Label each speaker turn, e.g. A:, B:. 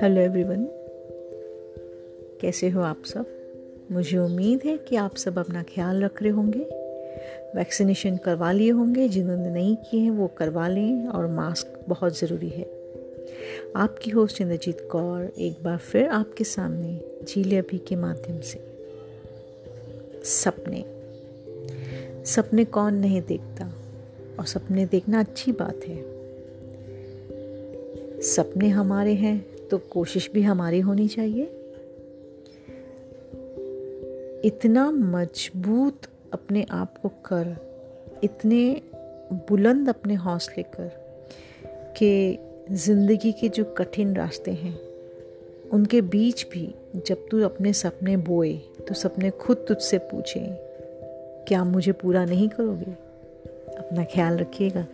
A: Hello everyone कैसे हो आप सब? मुझे उम्मीद है कि आप सब अपना ख्याल रख रहे होंगे, वैक्सीनेशन करवा लिए होंगे, जिन्होंने नहीं किए हैं वो करवा लें और मास्क बहुत ज़रूरी है। आपकी होस्ट इंद्रजीत कौर एक बार फिर आपके सामने झीले अभी के माध्यम से। सपने। सपने कौन नहीं देखता? और सपने देखना अच्छी बात है। सपने हमारे हैं तो कोशिश भी हमारी होनी चाहिए। इतना मज़बूत अपने आप को कर, इतने बुलंद अपने हौसले कर कि ज़िंदगी के जो कठिन रास्ते हैं, उनके बीच भी जब तू अपने सपने बोए तो सपने खुद तुझसे पूछें, क्या मुझे पूरा नहीं करोगे? अपना ख्याल रखिएगा।